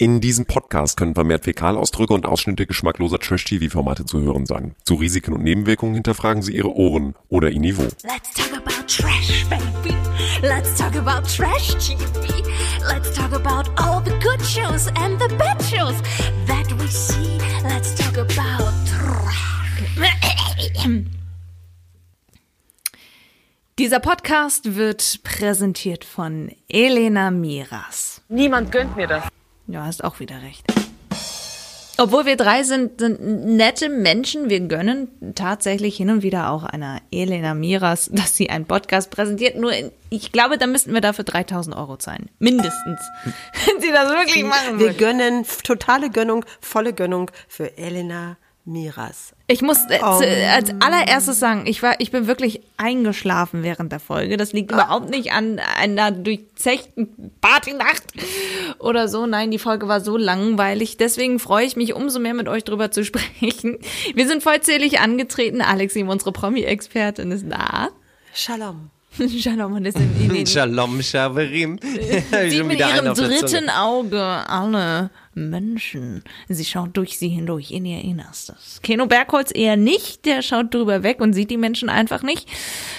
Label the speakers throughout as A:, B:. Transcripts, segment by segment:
A: In diesem Podcast können vermehrt Fäkalausdrücke und Ausschnitte geschmackloser Trash-TV-Formate zu hören sein. Zu Risiken und Nebenwirkungen hinterfragen Sie Ihre Ohren oder Ihr Niveau.
B: Let's talk about trash, baby. Let's talk about trash TV. Let's talk about all the good shows and the bad shows that we see. Let's talk about trash.
C: Dieser Podcast wird präsentiert von Elena Miras.
D: Niemand gönnt mir das.
C: Ja, hast auch wieder recht. Obwohl wir drei sind, sind nette Menschen, wir gönnen tatsächlich hin und wieder auch einer Elena Miras, dass sie einen Podcast präsentiert. Nur in, ich glaube, da müssten wir dafür 3000 Euro zahlen. Mindestens. Wenn sie das wirklich machen
E: Wir
C: würde.
E: gönnen, totale Gönnung, volle Gönnung für Elena Miras.
C: Ich muss äh,
E: Oh.
C: als allererstes sagen, ich war, ich bin wirklich eingeschlafen während der Folge. Das liegt überhaupt nicht an einer durchzechten Partynacht oder so. Nein, die Folge war so langweilig. Deswegen freue ich mich umso mehr mit euch drüber zu sprechen. Wir sind vollzählig angetreten. Alexi, unsere Promi-Expertin, ist da.
E: Shalom.
C: Shalom und ist in, in
F: Shalom, Shaverim.
C: sieht mit ihrem dritten Auge alle Menschen. Sie schaut durch sie hindurch in ihr Innerstes. Keno Bergholz eher nicht, der schaut drüber weg und sieht die Menschen einfach nicht.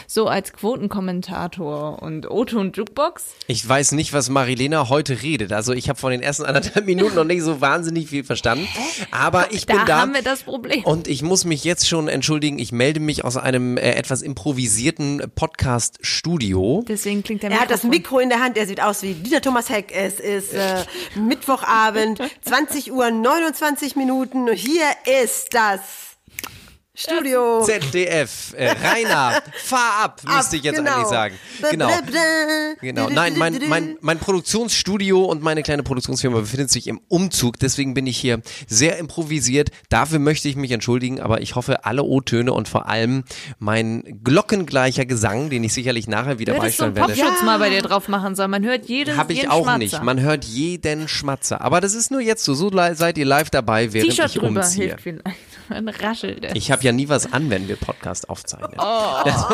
C: So als Quotenkommentator und Otto und Jukebox.
F: Ich weiß nicht, was Marilena heute redet. Also ich habe von den ersten anderthalb Minuten noch nicht so wahnsinnig viel verstanden. Aber ich bin
C: Da
F: da.
C: haben wir das Problem.
F: Und ich muss mich jetzt schon entschuldigen. Ich melde mich aus einem äh, etwas improvisierten Podcast-Studio.
C: Deswegen klingt der
E: Er hat das. Mikro in der Hand, er sieht aus wie Dieter Thomas Heck. Es ist äh, Mittwochabend, 20 Uhr 29 Minuten. Hier ist das Studio.
F: ZDF, äh, Rainer, fahr ab, müsste ich jetzt
E: genau.
F: eigentlich sagen. Genau. Genau, nein, mein, mein, mein Produktionsstudio und meine kleine Produktionsfirma befindet sich im Umzug, deswegen bin ich hier sehr improvisiert. Dafür möchte ich mich entschuldigen, aber ich hoffe, alle O-Töne und vor allem mein glockengleicher Gesang, den ich sicherlich nachher wieder
C: so
F: beisteuern werde,
C: Popschutz mal bei dir drauf machen sollen. Man hört jeden,
F: habe ich
C: jeden
F: auch
C: Schmatzer.
F: nicht. Man hört jeden Schmatzer. Aber das ist nur jetzt so. So seid ihr live dabei, während
C: T-Shirt
F: ich
C: drüber
F: umziehe.
C: hilft vielleicht. Dann raschelt.
F: Ich habe ja nie was an, wenn wir Podcast aufzeichnen.
C: Oh.
F: Das,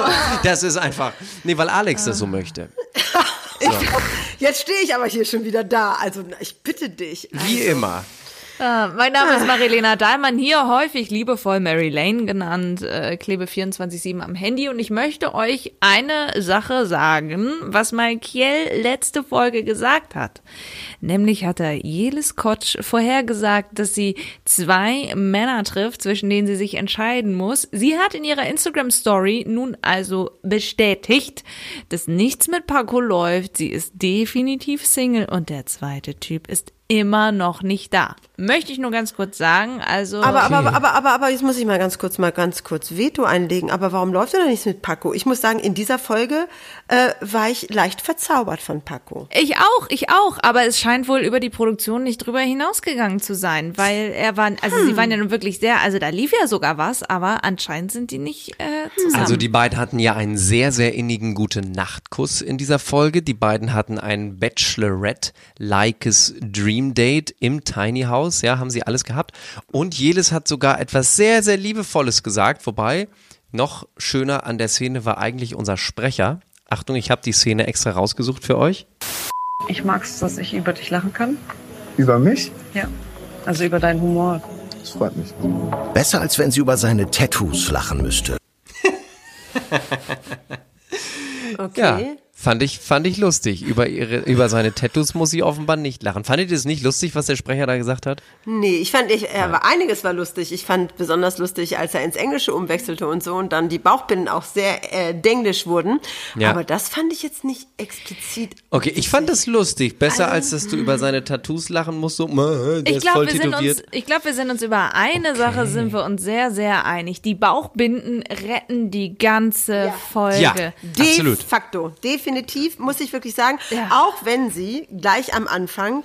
F: das ist einfach. Nee, weil Alex das so möchte.
E: Jetzt stehe ich aber hier schon wieder da. Also ich bitte dich.
F: Wie immer.
C: Ah, mein Name ist Marilena Dahlmann, hier häufig liebevoll Mary Lane genannt, äh, klebe 24-7 am Handy und ich möchte euch eine Sache sagen, was Malkiel letzte Folge gesagt hat. Nämlich hat er Jelis Kotsch vorhergesagt, dass sie zwei Männer trifft, zwischen denen sie sich entscheiden muss. Sie hat in ihrer Instagram-Story nun also bestätigt, dass nichts mit Paco läuft. Sie ist definitiv Single und der zweite Typ ist immer noch nicht da. Möchte ich nur ganz kurz sagen, also
E: Aber, aber, aber, aber, aber, aber jetzt muss ich mal ganz kurz, mal ganz kurz Veto einlegen. Aber warum läuft denn da nichts mit Paco? Ich muss sagen, in dieser Folge äh, war ich leicht verzaubert von Paco.
C: ich auch, ich auch, aber es scheint wohl über die Produktion nicht drüber hinausgegangen zu sein, weil er war, also sie waren ja nun wirklich sehr, also da lief ja sogar was, aber anscheinend sind die nicht äh, zusammen.
F: Also die beiden hatten ja einen sehr, sehr innigen guten Nachtkuss in dieser Folge. Die beiden hatten ein Bachelorette-likes Dream Date im Tiny House. Ja, haben sie alles gehabt. Und Jelis hat sogar etwas sehr, sehr Liebevolles gesagt. Wobei, noch schöner an der Szene war eigentlich unser Sprecher. Achtung, ich habe die Szene extra rausgesucht für euch.
D: Ich mag's, dass ich über dich lachen kann.
G: Über mich?
D: Ja. Also über deinen Humor.
G: Das freut mich.
H: Besser als wenn sie über seine Tattoos lachen müsste.
E: Okay.
F: Ja, fand ich, fand ich lustig. Über, ihre, über seine Tattoos muss sie offenbar nicht lachen. Fandet ihr es nicht lustig, was der Sprecher da gesagt hat?
E: Nee, ich fand, ich, er war, einiges war lustig. Ich fand besonders lustig, als er ins Englische umwechselte und so und dann die Bauchbinden auch sehr äh, denglisch wurden.
F: Ja.
E: Aber das fand ich jetzt nicht explizit.
F: Okay, ich fand das lustig. Besser als dass du über seine Tattoos lachen musst. So, "Mö, der
C: ich glaube, wir, glaub, wir sind uns über eine Sache sind wir uns sehr, sehr einig. Die Bauchbinden retten die ganze Folge.
F: Ja.
E: De
F: Absolut.
E: facto, definitiv, muss ich wirklich sagen.
C: Ja.
E: Auch wenn sie gleich am Anfang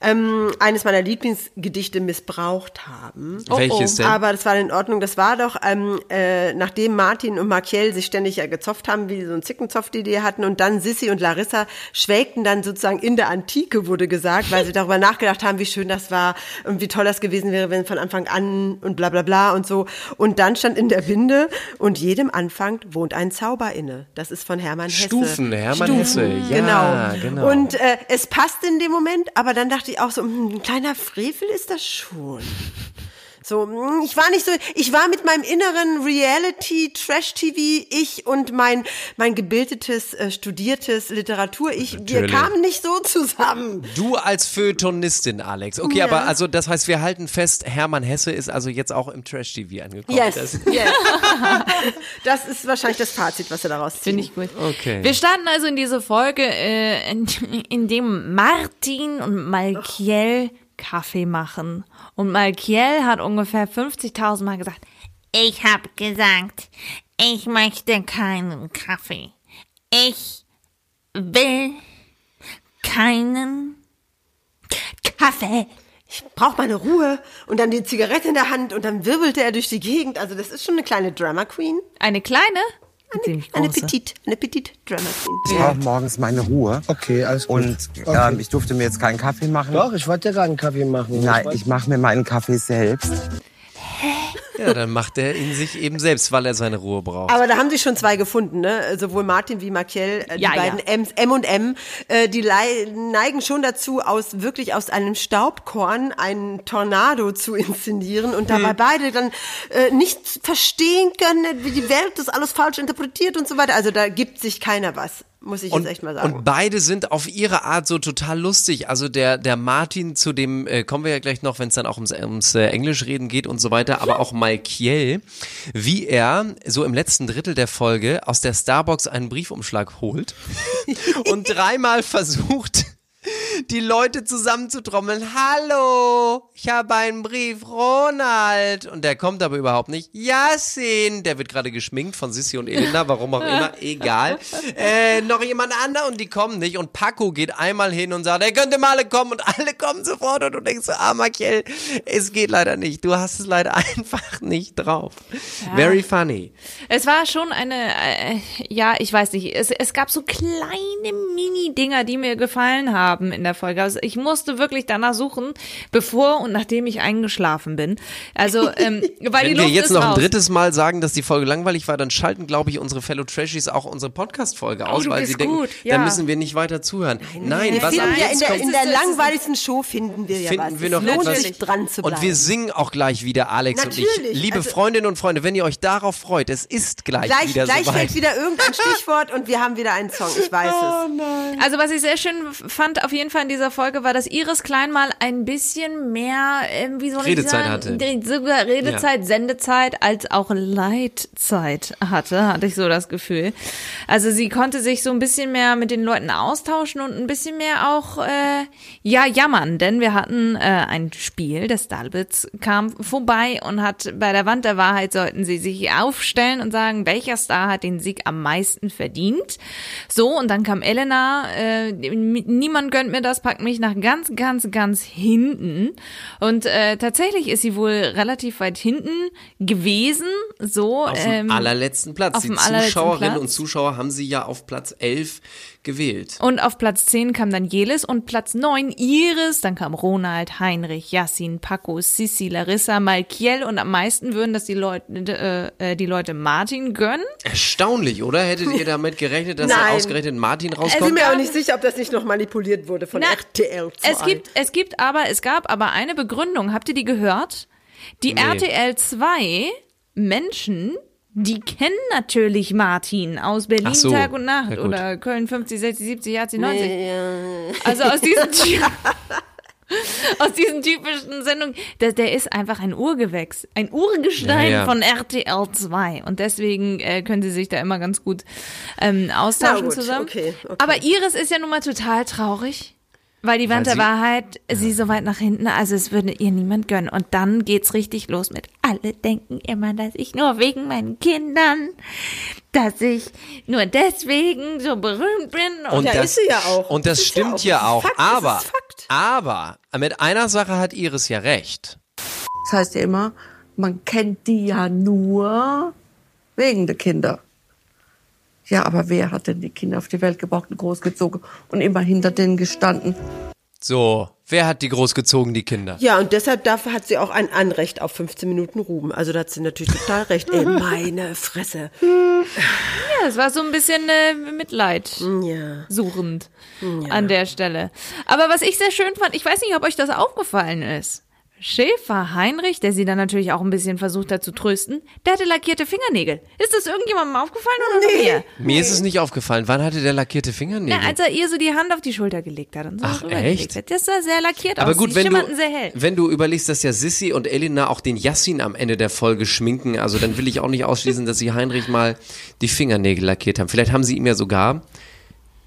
E: ähm, eines meiner Lieblingsgedichte missbraucht haben.
F: Welches denn?
E: Aber das war in Ordnung. Das war doch, ähm, äh, nachdem Martin und Markiel sich ständig ja gezopft haben, wie so ein Zickenzopf, die die hatten, und dann Sissy und Larissa schwelgten dann sozusagen in der Antike, wurde gesagt, weil sie darüber nachgedacht haben, wie schön das war und wie toll das gewesen wäre, wenn von Anfang an und bla bla bla und so. Und dann stand in der Binde, und jedem Anfang wohnt ein Zauber inne. Das ist von Hermann Hesse.
F: Stufen, Hermann Hesse. Ja,
E: genau.
F: genau.
E: Und äh, es passt in dem Moment, aber dann dachte dachte ich auch so, hm, ein kleiner Frevel ist das schon. So, hm, ich war nicht so, ich war mit meinem inneren Reality, Trash-TV, ich und mein, mein gebildetes, äh, studiertes Literatur, ich, wir
F: Natürlich.
E: kamen nicht so zusammen.
F: Du als Feuilletonistin, Alex. Okay,
E: Ja.
F: aber also das heißt, wir halten fest, Hermann Hesse ist also jetzt auch im Trash-TV angekommen.
E: Yes,
F: Das,
E: yes. Das ist wahrscheinlich das Fazit, was wir daraus ziehen.
C: Finde ich gut.
F: Okay.
C: Wir starten also in diese Folge, äh, in, in dem Martin und Malkiel Kaffee machen. Und Malkiel hat ungefähr 50.000 Mal gesagt,
B: Ich hab gesagt, ich möchte keinen Kaffee. Ich will keinen Kaffee.
E: Ich brauche meine Ruhe und dann die Zigarette in der Hand und dann wirbelte er durch die Gegend. Also das ist schon eine kleine Drama Queen.
C: eine kleine? Eine ziemlich
E: Eine. Petit, eine Petit Drama Queen.
I: Ich brauche morgens meine Ruhe.
G: Okay, alles gut.
I: Und
G: Okay.
I: ähm, ich durfte mir jetzt keinen Kaffee machen.
G: Doch, ich wollte gerade einen Kaffee machen.
I: Nein, ich mache mir meinen Kaffee selbst.
F: Ja, dann macht er ihn sich eben selbst, weil er seine Ruhe braucht.
E: Aber da haben sich schon zwei gefunden, ne? Sowohl Martin wie Markiel, äh, die
C: Ja, ja.
E: beiden M's, M und M, äh, die neigen schon dazu, aus wirklich aus einem Staubkorn einen Tornado zu inszenieren und dabei
C: Hm.
E: beide dann äh, nicht verstehen können, wie die Welt das alles falsch interpretiert und so weiter. Also da gibt sich keiner was, muss ich
F: und,
E: jetzt echt mal sagen.
F: und beide sind auf ihre Art so total lustig. Also der, der Martin, zu dem äh, kommen wir ja gleich noch, wenn es dann auch ums, ums äh, Englischreden geht und so weiter, aber auch Malkiel, wie er so im letzten Drittel der Folge aus der Starbucks einen Briefumschlag holt und dreimal versucht, die Leute zusammenzutrommeln. Hallo, ich habe einen Brief, Ronald. Und der kommt aber überhaupt nicht. Yasin, der wird gerade geschminkt von Sissy und Elena, warum auch immer, egal. Äh, noch jemand anderer und die kommen nicht. Und Paco geht einmal hin und sagt, er könnte mal alle kommen und alle kommen sofort. Und du denkst so, ah, Makiel, es geht leider nicht. Du hast es leider einfach nicht drauf. Very funny.
C: Es war schon eine, äh, ja, ich weiß nicht, es, es gab so kleine Mini-Dinger, die mir gefallen haben in der Folge. Also ich musste wirklich danach suchen, bevor und nachdem ich eingeschlafen bin. Also, ähm, weil die
F: Wenn wir
C: Luft
F: jetzt
C: ist
F: noch ein
C: raus.
F: drittes Mal sagen, dass die Folge langweilig war, dann schalten, glaube ich, unsere Fellow Trashies auch unsere Podcast-Folge aus,
C: du
F: weil sie denken,
C: gut, ja.
F: dann müssen wir nicht weiter zuhören. Nein,
E: wir
F: was
E: finden ja
F: jetzt
E: in der, in der langweiligsten Show finden wir ja
F: finden
E: was.
F: wir noch
E: lohnt
F: etwas.
E: sich dran zu bleiben.
F: Und wir singen auch gleich wieder, Alex und ich.
E: Natürlich,
F: Liebe
E: also-
F: Freundinnen und Freunde, wenn ihr euch darauf freut, es ist gleich,
E: gleich,
F: wieder
E: gleich
F: soweit.
E: fällt wieder irgendein Stichwort und wir haben wieder einen Song. Ich weiß
F: Oh,
E: es.
C: Also was ich sehr schön fand auf jeden Fall in dieser Folge war, dass Iris Klein mal ein bisschen mehr, ähm, wie soll ich
F: Redezeit
C: sagen,
F: hatte.
C: Sogar Redezeit, Sendezeit als auch Leitzeit hatte, hatte ich so das Gefühl. Also sie konnte sich so ein bisschen mehr mit den Leuten austauschen und ein bisschen mehr auch äh, ja jammern, denn wir hatten äh, ein Spiel, der Stalbitz kam vorbei und hat bei der Wand der Wahrheit sollten sie sich aufstellen und sagen, welcher Star hat den Sieg am meisten verdient. So und dann kam Elena, äh, niemand gönnt mir das, packt mich nach ganz, ganz, ganz hinten und äh, tatsächlich ist sie wohl relativ weit hinten gewesen. So
F: Auf dem
C: ähm,
F: allerletzten Platz. Die
C: dem
F: Zuschauerinnen und Zuschauer haben sie ja auf Platz 11 gewählt.
C: Und auf Platz 10 kam dann Jelis und Platz 9 Iris, dann kam Ronald, Heinrich, Yassin, Paco, Sissi, Larissa, Malkiel und am meisten würden das die Leute, äh, äh, die Leute Martin gönnen.
F: Erstaunlich, oder? Hättet ihr damit gerechnet, dass
E: Nein.
F: ausgerechnet Martin
E: Ich bin
F: rauskommt?
E: mir auch nicht sicher, ob das nicht noch manipuliert wurde von
C: Na,
E: RTL 2.
C: Es gibt, es gibt aber, es gab aber eine Begründung. Habt ihr die gehört? Die
F: Nee.
C: RTL 2 Menschen, die kennen natürlich Martin aus Berlin
F: so,
C: Tag und
F: ja
C: Nacht oder Köln 50, 60, 70, 80, 90. Also aus diesen aus diesen typischen Sendungen, der, der ist einfach ein Urgewächs, ein Urgestein
F: Ja, ja.
C: von RTL 2 und deswegen äh, können sie sich da immer ganz gut ähm, austauschen
E: gut,
C: zusammen.
E: okay, okay.
C: Aber Iris ist ja nun mal total traurig. Weil die Wand der Wahrheit, sie so weit nach hinten, also es würde ihr niemand gönnen. Und dann geht's richtig los mit, alle denken immer, dass ich nur wegen meinen Kindern, dass ich nur deswegen so berühmt bin. Und,
F: Und
E: Ja,
F: das,
E: ist sie ja auch.
F: Und das,
E: Das
F: stimmt
E: ja
F: ja
E: auch.
F: auch.
E: Fakt, das
F: aber,
E: ist Fakt.
F: aber, mit einer Sache hat Iris ja recht.
J: Das heißt ja immer, man kennt die ja nur wegen der Kinder. Ja, aber wer hat denn die Kinder auf die Welt gebracht und großgezogen und immer hinter denen gestanden?
F: So, Wer hat die großgezogen, die Kinder?
E: Ja, und deshalb dafür hat sie auch ein Anrecht auf 15 Minuten Ruhm. Also da hat sie natürlich total recht. Ey, meine Fresse.
C: Ja, es war so ein bisschen äh, Mitleid
E: Ja.
C: suchend an der Stelle. Aber was ich sehr schön fand, ich weiß nicht, ob euch das aufgefallen ist. Schäfer Heinrich, der sie dann natürlich auch ein bisschen versucht hat zu trösten, der hatte lackierte Fingernägel. Ist das irgendjemandem aufgefallen oder nur mir?
F: Mir ist es nicht aufgefallen. Wann hatte der lackierte Fingernägel?
C: Ja, als er ihr so die Hand auf die Schulter gelegt hat und so
F: Ach, echt?
C: hat. Das sah sehr lackiert
F: Aber
C: aus.
F: gut, wenn du,
C: sehr hell.
F: wenn du überlegst, dass ja Sissy und Elena auch den Yassin am Ende der Folge schminken, also dann will ich auch nicht ausschließen, dass sie Heinrich mal die Fingernägel lackiert haben. Vielleicht haben sie ihm ja sogar,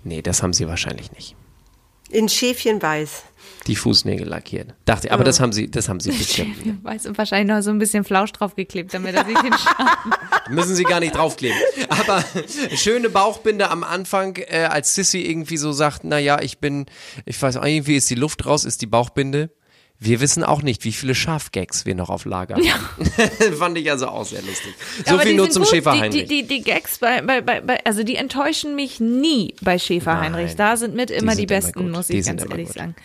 F: nee, das haben sie wahrscheinlich nicht,
E: In Schäfchen weiß.
F: Die Fußnägel lackiert. Dachte, aber das haben sie, das haben sie bestimmt.
C: Weiß und wahrscheinlich noch so ein bisschen Flausch draufgeklebt, damit er sich den Schaden.
F: Müssen sie gar nicht draufkleben. Aber schöne Bauchbinde am Anfang, äh, als Sissy irgendwie so sagt, na ja, ich bin, ich weiß auch, irgendwie ist die Luft raus, ist die Bauchbinde. Wir wissen auch nicht, wie viele Schafgags wir noch auf Lager haben. Fand ich also auch sehr lustig. So
C: Aber
F: viel
C: die
F: nur zum
C: gut.
F: Schäfer
C: die,
F: Heinrich.
C: Die, die, die Gags bei, bei, bei, bei, also die enttäuschen mich nie bei Schäfer
F: Nein.
C: Heinrich. Da sind mit immer die,
F: immer
C: besten,
F: gut.
C: muss
F: Die
C: ich ganz
F: immer
C: ehrlich
F: gut.
C: sagen.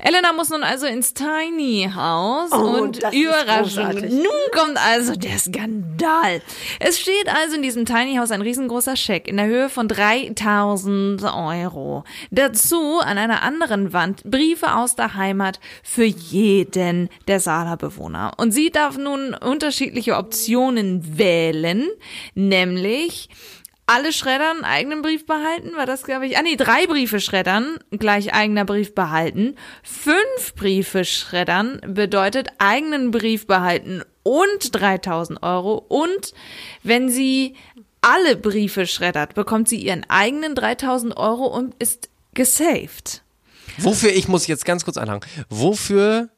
C: Elena muss nun also ins Tiny House
E: Oh,
C: und Überraschung. Nun kommt also der Skandal. Es steht also in diesem Tiny House ein riesengroßer Scheck in der Höhe von 3000 Euro. Dazu an einer anderen Wand Briefe aus der Heimat für jeden der Sala-Bewohner. Und sie darf nun unterschiedliche Optionen wählen, nämlich alle Schreddern eigenen Brief behalten, war das glaube ich, ah nee, drei Briefe schreddern, gleich eigener Brief behalten. Fünf Briefe schreddern bedeutet eigenen Brief behalten und 3000 Euro. Und wenn sie alle Briefe schreddert, bekommt sie ihren eigenen 3000 Euro und ist gesaved.
F: Wofür, ich muss jetzt ganz kurz anhangen, wofür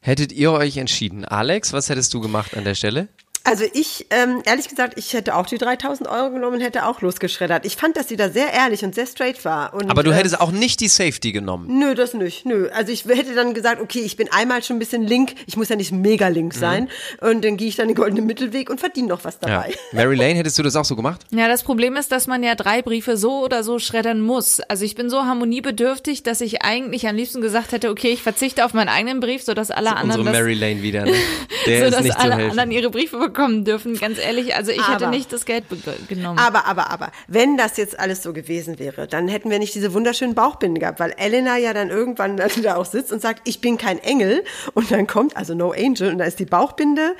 F: hättet ihr euch entschieden? Alex, was hättest du gemacht an der Stelle?
E: Also ich, ähm, ehrlich gesagt, ich hätte auch die 3000 Euro genommen und hätte auch losgeschreddert. Ich fand, dass sie da sehr ehrlich und sehr straight war. Und,
F: Aber du
E: äh,
F: hättest auch nicht die Safety genommen.
E: Nö, das nicht. Nö. Also ich hätte dann gesagt, okay, ich bin einmal schon ein bisschen link. Ich muss ja nicht mega link
F: Mhm.
E: sein. Und dann gehe ich dann den goldenen Mittelweg und verdiene noch was
F: Ja.
E: dabei.
F: Mary Lane, hättest du das auch so gemacht?
C: Ja, das Problem ist, dass man ja drei Briefe so oder so schreddern muss. Also ich bin so harmoniebedürftig, dass ich eigentlich am liebsten gesagt hätte, okay, ich verzichte auf meinen eigenen Brief, sodass alle anderen
F: Unsere
C: das,
F: Mary Lane wieder. Ne? Der ist
C: sodass
F: nicht zu
C: alle
F: helfen.
C: anderen ihre Briefe bekommen dürfen. Ganz ehrlich, also ich hätte
E: Aber-
C: nicht das Geld genommen.
E: Aber, aber, aber, wenn das jetzt alles so gewesen wäre, dann hätten wir nicht diese wunderschönen Bauchbinden gehabt, weil Elena ja dann irgendwann dann da auch sitzt und sagt, ich bin kein Engel. Und dann kommt, also no angel, und da ist die Bauchbinde,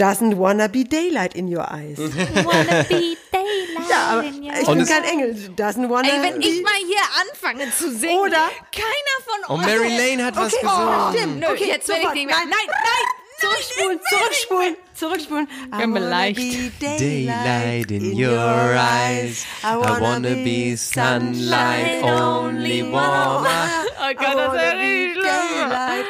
E: doesn't wanna be daylight in your eyes.
C: Wanna be daylight
E: Ja, aber
C: in your
E: ich
F: Und
E: bin kein Engel, doesn't wanna
C: Ey, wenn
E: be...
C: ich mal hier anfange zu singen,
E: Oder-
C: keiner von
F: Und
C: euch.
F: Mary Lane hat was
E: Okay,
F: gesungen.
E: oh, stimmt.
C: Nö,
E: okay,
C: jetzt will ich nicht mehr.
E: Nein,
C: Nein, nein,
E: Zurückspulen, zurückspulen, zurückspulen. I
C: Mir
E: wanna
C: leicht.
E: be
F: Daylight in your eyes. I wanna be sunlight only warmer.
C: Oh Gott, das ist ja richtig.
E: Daylight.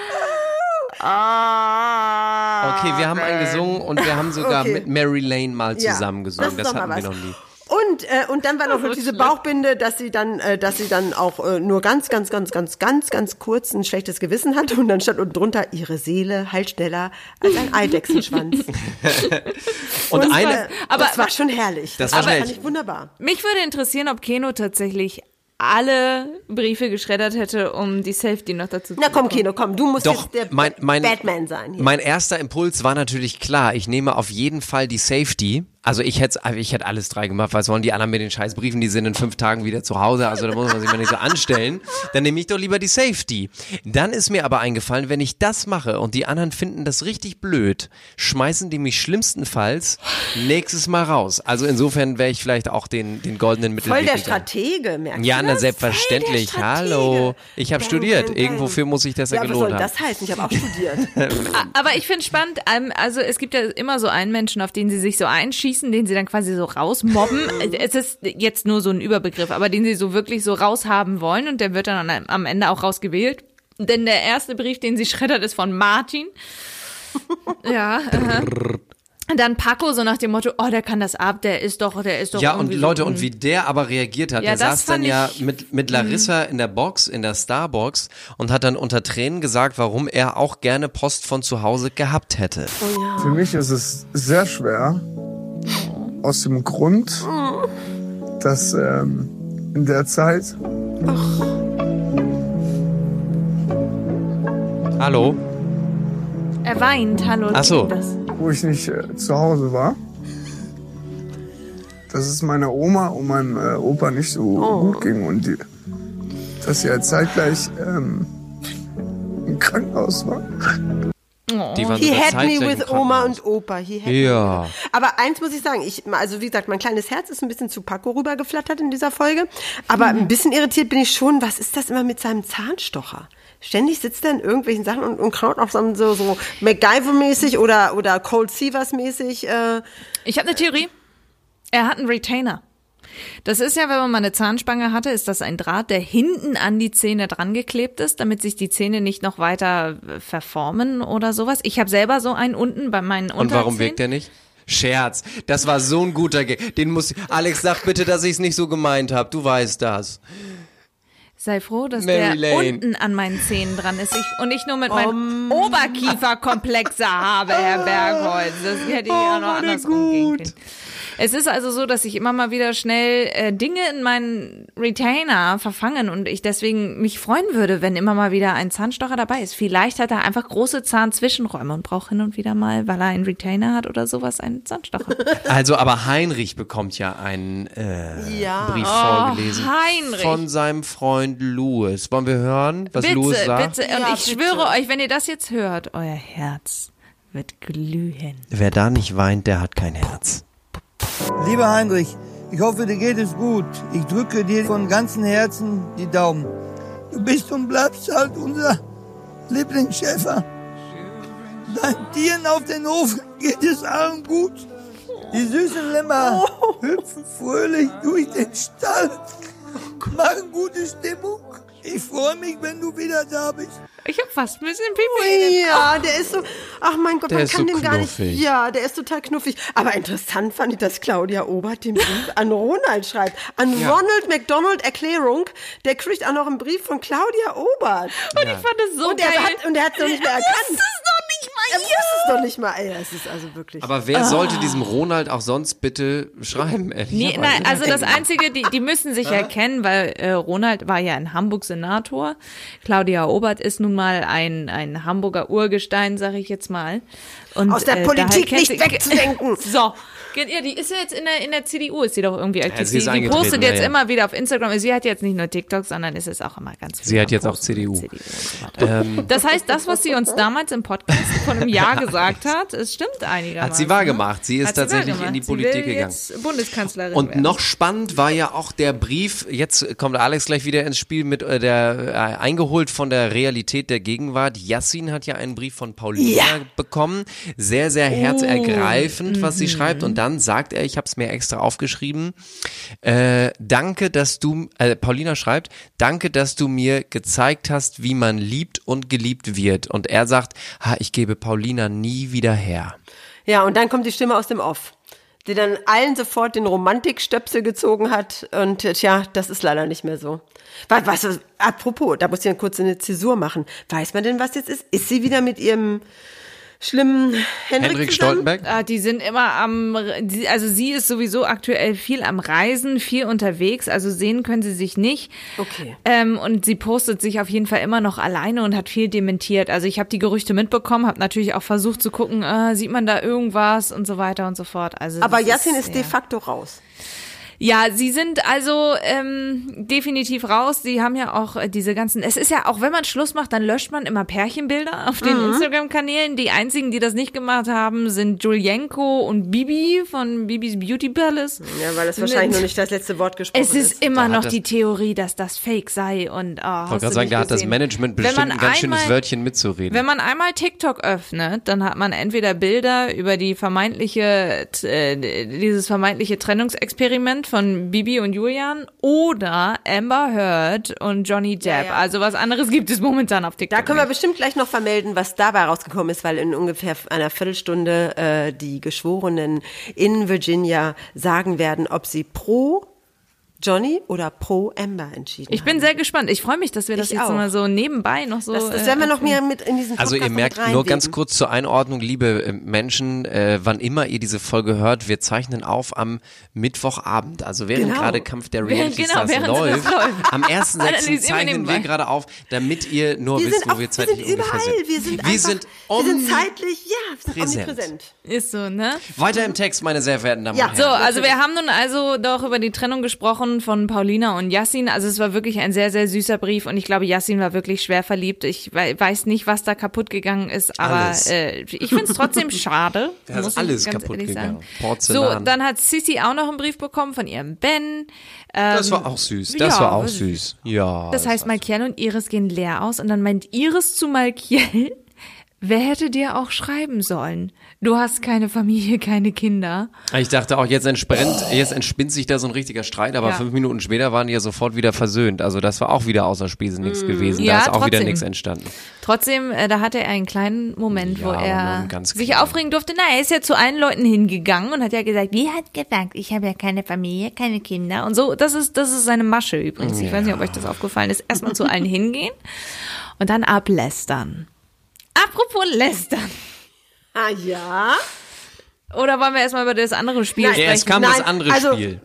F: Okay, wir haben einen gesungen und wir haben sogar
E: Okay.
F: mit Mary Lane mal
E: Ja,
F: zusammen
E: das
F: Das, hatten wir noch nie.
E: Und, äh, und dann war noch diese Bauchbinde, dass sie dann, äh, dass sie dann auch äh, nur ganz, ganz, ganz, ganz, ganz, ganz kurz ein schlechtes Gewissen hatte und dann stand unten drunter, ihre Seele heilt schneller als ein Eidechsenschwanz.
F: Und eine,
E: äh,
C: aber-
E: das war schon herrlich.
F: Das war
E: aber
F: herrlich.
E: fand ich wunderbar.
C: Mich würde interessieren, ob Keno tatsächlich alle Briefe geschreddert hätte, um die Safety noch dazu zu
E: Na komm. Keno, komm, du musst
F: Doch,
E: jetzt der
F: mein, mein,
E: Batman sein. Hier.
F: mein erster Impuls war natürlich klar, ich nehme auf jeden Fall die Safety. Also ich hätte ich hätte alles drei gemacht, was wollen die anderen mit den Scheißbriefen, die sind in fünf Tagen wieder zu Hause, also da muss man sich mal nicht so anstellen. Dann nehme ich doch lieber die Safety. Dann ist mir aber eingefallen, wenn ich das mache und die anderen finden das richtig blöd, schmeißen die mich schlimmstenfalls nächstes Mal raus. Also insofern wäre ich vielleicht auch den, den goldenen Mittelweg.
E: Voll der. Stratege, merkst
F: Ja,
E: du
F: na
E: das?
F: selbstverständlich. Hallo. Ich habe studiert.
E: bang.
F: Irgendwofür muss ich das ja,
E: Ja,
F: gelohnt haben.
E: das heißen? Ich habe auch studiert.
C: Aber ich finde spannend, ähm, also es gibt ja immer so einen Menschen, auf den sie sich so einschießen, den sie dann quasi so rausmobben. es ist jetzt nur so ein Überbegriff, aber den sie so wirklich so raushaben wollen und der wird dann am- Ende auch rausgewählt. Denn der erste Brief, den sie schreddert, ist von Martin. ja. aha. Dann Paco, so nach dem Motto, oh, der kann das ab, der ist doch, der ist doch
F: Ja, und Leute,
C: so,
F: und wie der aber reagiert hat,
C: Ja,
F: der saß dann ja
C: Mhm.
F: mit, mit Larissa in der Box, in der Starbox und hat dann unter Tränen gesagt, warum er auch gerne Post von zu Hause gehabt hätte.
K: Für mich ist es sehr schwer. Aus dem Grund, dass ähm, in der Zeit
F: Hallo?
C: Er weint, hallo.
F: Ach so.
K: Wo ich nicht äh, zu Hause war. Dass es meiner Oma und meinem äh, Opa nicht so gut ging und die, dass sie ja zeitgleich ähm, im Krankenhaus war.
F: Die waren
E: He had me
F: zeitgleich im
E: with Oma und Opa. He had
F: Ja.
E: me. Aber eins muss ich sagen, ich, also wie gesagt, mein kleines Herz ist ein bisschen zu Paco rübergeflattert in dieser Folge. Aber
F: Mhm.
E: ein bisschen irritiert bin ich schon, was ist das immer mit seinem Zahnstocher? Ständig sitzt er in irgendwelchen Sachen und, und kraut auf so, so, so MacGyver-mäßig oder, oder Cold Seavers-mäßig. Äh,
C: Ich habe eine Theorie. Er hat einen Retainer. Das ist ja, wenn man mal eine Zahnspange hatte, ist das ein Draht, der hinten an die Zähne dran geklebt ist, damit sich die Zähne nicht noch weiter äh, verformen oder sowas. Ich habe selber so einen unten bei meinen
F: Und warum wirkt der nicht? Scherz. Das war so ein guter Gag. Den muss Alex sag bitte, dass ich es nicht so gemeint habe. Du weißt das.
C: Sei froh, dass
F: Mary
C: der
F: Lane.
C: unten an meinen Zähnen dran ist ich, und ich nur mit meinen Oberkieferkomplexe habe, Herr Bergholz. Das hätte ich auch noch andersrum gehen können. Es ist also so, dass ich immer mal wieder schnell äh, Dinge in meinen Retainer verfangen und ich deswegen mich freuen würde, wenn immer mal wieder ein Zahnstocher dabei ist. Vielleicht hat er einfach große Zahnzwischenräume und braucht hin und wieder mal, weil er einen Retainer hat oder sowas, einen Zahnstocher.
F: Also, aber Heinrich bekommt ja einen äh,
E: Ja.
F: Brief
C: Oh,
F: vorgelesen
C: Heinrich.
F: von seinem Freund Louis. Wollen wir hören, was Louis
C: bitte,
F: sagt?
C: bitte. Und
E: Ja,
C: ich
E: bitte.
C: schwöre euch, wenn ihr das jetzt hört, euer Herz wird glühen.
F: Wer da nicht weint, der hat kein Herz.
L: Lieber Heinrich, ich hoffe, dir geht es gut. Ich drücke dir von ganzem Herzen die Daumen. Du bist und bleibst halt unser Lieblingsschäfer. Deinen Tieren auf den Hof geht es allen gut. Die süßen Lämmer hüpfen fröhlich durch den Stall, machen gute Stimmung. Ich freue mich, wenn du wieder da bist.
C: Ich hab fast ein bisschen Pipi.
E: Ja, der ist so, ach mein Gott,
F: Der
E: man
F: ist
E: kann
F: so
E: dem gar nicht,
F: knuffig.
E: ja, der ist total knuffig. Aber interessant fand ich, dass Claudia Obert den Brief an Ronald schreibt. An Ronald McDonald Erklärung, der kriegt auch noch einen Brief von Claudia Obert.
C: Und ich fand es so
E: Und er
C: geil.
E: hat, und er hat es noch nicht mehr
C: Er
E: erkannt.
C: es doch nicht mal.
E: Er wusste es doch nicht mal, ey, es ist also wirklich.
F: Aber wer sollte diesem Ronald auch sonst bitte schreiben?
C: Ah. Nee, nein, also das Einzige, die, die müssen sich ja kennen, weil äh, Ronald war ja in Hamburg Senator. Claudia Obert ist nun mal ein, ein Hamburger Urgestein, sag ich jetzt mal. Und,
E: Aus der
C: äh,
E: Politik
C: kennt
E: nicht wegzudenken.
C: So. Ja, die ist ja jetzt in der, in der CDU, ist sie doch irgendwie aktiv.
F: sie ist
C: die, die postet
F: ja,
C: jetzt
F: ja.
C: immer wieder auf Instagram. Sie hat jetzt nicht nur TikTok, sondern ist es auch immer ganz viel
F: Sie hat jetzt auch CDU.
C: CDU so.
F: Ähm,
C: Das heißt, das, was sie uns damals im Podcast vor einem Jahr gesagt hat, es stimmt einigermaßen.
F: Hat sie wahr gemacht. Sie ist tatsächlich in die. Politik
C: sie will
F: gegangen.
C: Jetzt Bundeskanzlerin
F: Und
C: werden.
F: noch spannend war ja auch der Brief, jetzt kommt Alex gleich wieder ins Spiel mit äh, der äh, eingeholt von der Realität der Gegenwart. Yassin hat ja einen Brief von Paulina bekommen. Sehr, sehr herzergreifend, was sie schreibt. Und dann sagt er, ich habe es mir extra aufgeschrieben, äh, danke, dass du, äh, Paulina schreibt, danke, dass du mir gezeigt hast, wie man liebt und geliebt wird. Und er sagt, ha, ich gebe Paulina nie wieder her.
E: Ja, und dann kommt die Stimme aus dem Off, die dann allen sofort den Romantikstöpsel gezogen hat. Und äh, tja, das ist leider nicht mehr so. Was, was, apropos, da muss ich ja kurz eine Zäsur machen. Weiß man denn, was jetzt ist? Ist sie wieder mit ihrem schlimmen Henrik,
F: Henrik
E: zusammen?
F: Stoltenberg?
C: Ah, die sind immer am, sie- also sie ist sowieso aktuell viel am Reisen, viel unterwegs, also sehen können sie sich nicht.
E: Okay.
C: Ähm, und sie postet sich auf jeden Fall immer noch alleine und hat viel dementiert. Also ich habe die Gerüchte mitbekommen, habe natürlich auch versucht zu gucken, äh, sieht man da irgendwas und so weiter und so fort. Also
E: Aber Yassin ist
C: ja.
E: de facto raus.
C: Ja, sie sind also ähm, definitiv raus. Sie haben ja auch äh, diese ganzen. Es ist ja auch, wenn man Schluss macht, dann löscht man immer Pärchenbilder auf den Instagram-Kanälen. Die einzigen, die das nicht gemacht haben, sind Julienko und Bibi von Bibis Beauty Palace.
E: Ja, weil das wahrscheinlich noch nicht das letzte Wort gesprochen
C: Es ist immer
F: Da hat
C: noch die Theorie, dass das Fake sei und oh,
F: Ich wollte gerade sagen, da hat das. Management
C: Wenn
F: bestimmt
C: man
F: ein ganz schönes
C: einmal-
F: Wörtchen mitzureden.
C: Wenn man einmal TikTok öffnet, dann hat man entweder Bilder über die vermeintliche, äh, dieses vermeintliche Trennungsexperiment von Bibi und Julian oder Amber Heard und Johnny Depp.
E: ja.
C: Also was anderes gibt es momentan auf TikTok.
E: Da können wir bestimmt gleich noch vermelden, was dabei rausgekommen ist, weil in ungefähr einer Viertelstunde äh, die Geschworenen in Virginia sagen werden, ob sie pro Johnny oder pro Amber entschieden
C: Ich bin sehr gespannt. Ich freue mich, dass wir das
E: Ich
C: jetzt
E: auch.
C: mal so nebenbei noch so.
E: Das, das
C: äh,
E: werden wir noch mehr mit in diesen Podcast
F: Also ihr merkt nur ganz kurz zur Einordnung, liebe äh, Menschen, äh, wann immer ihr diese Folge hört, wir zeichnen auf am Mittwochabend. Also während
E: Genau.
F: gerade Kampf der Reality
C: genau,
F: Stars läuft,
C: läuft.
F: am 1.6.
C: Analysieren wir
F: zeichnen wir gerade auf, damit ihr nur
E: Wir
F: wisst,
E: sind,
F: wo
E: auch,
F: wir
E: wir
F: zeitlich
E: sind
F: ungefähr
E: überall.
F: sind.
E: Wir sind,
F: wir
E: einfach,
F: sind
E: wir sind zeitlich, ja, wir sind
F: präsent.
E: omnipräsent.
C: Ist so, ne?
F: Weiter im Text, meine sehr verehrten Damen
E: Ja.
F: und
C: So,
F: Herren.
C: also wir haben nun also doch über die Trennung gesprochen von Paulina und Yassin. Also es war wirklich ein sehr, sehr süßer Brief und ich glaube, Yassin war wirklich schwer verliebt. Ich wei- weiß nicht, was da kaputt gegangen ist, aber äh, ich finde es trotzdem schade.
F: Da ist alles
C: ganz
F: kaputt gegangen.
C: sagen.
F: Porzellan.
C: So, dann hat Sissy auch noch einen Brief bekommen von ihrem Ben.
F: das
C: Ähm,
F: war auch süß. Das
C: ja,
F: war auch
C: das-
F: süß. Ja.
C: Das heißt, Malkiel und Iris gehen leer aus und dann meint Iris zu Malkiel, wer hätte dir auch schreiben sollen? Du hast keine Familie, keine Kinder.
F: Ich dachte auch, jetzt entspringt, jetzt entspinnt sich da so ein richtiger Streit, aber
C: Ja.
F: fünf Minuten später waren die ja sofort wieder versöhnt. Also das war auch wieder außer Spesen nichts gewesen.
C: Ja,
F: da ist auch wieder
C: trotzdem.
F: nichts entstanden.
C: Trotzdem, äh, da hatte er einen kleinen Moment, wo
F: Ja,
C: er
F: Moment, ganz
C: sich aufregen durfte. Na, er ist ja zu allen Leuten hingegangen und hat ja gesagt, wie hat gesagt, ich habe ja keine Familie, keine Kinder und so. Das ist, das ist seine Masche übrigens. Ich weiß nicht, ob euch das aufgefallen ist. Erstmal zu allen hingehen und dann ablästern. Apropos lästern.
E: Ah ja.
C: Oder wollen wir erstmal über das andere Spiel
E: Nein.
C: sprechen?
F: Ja, es kam das andere
E: also,
F: Spiel.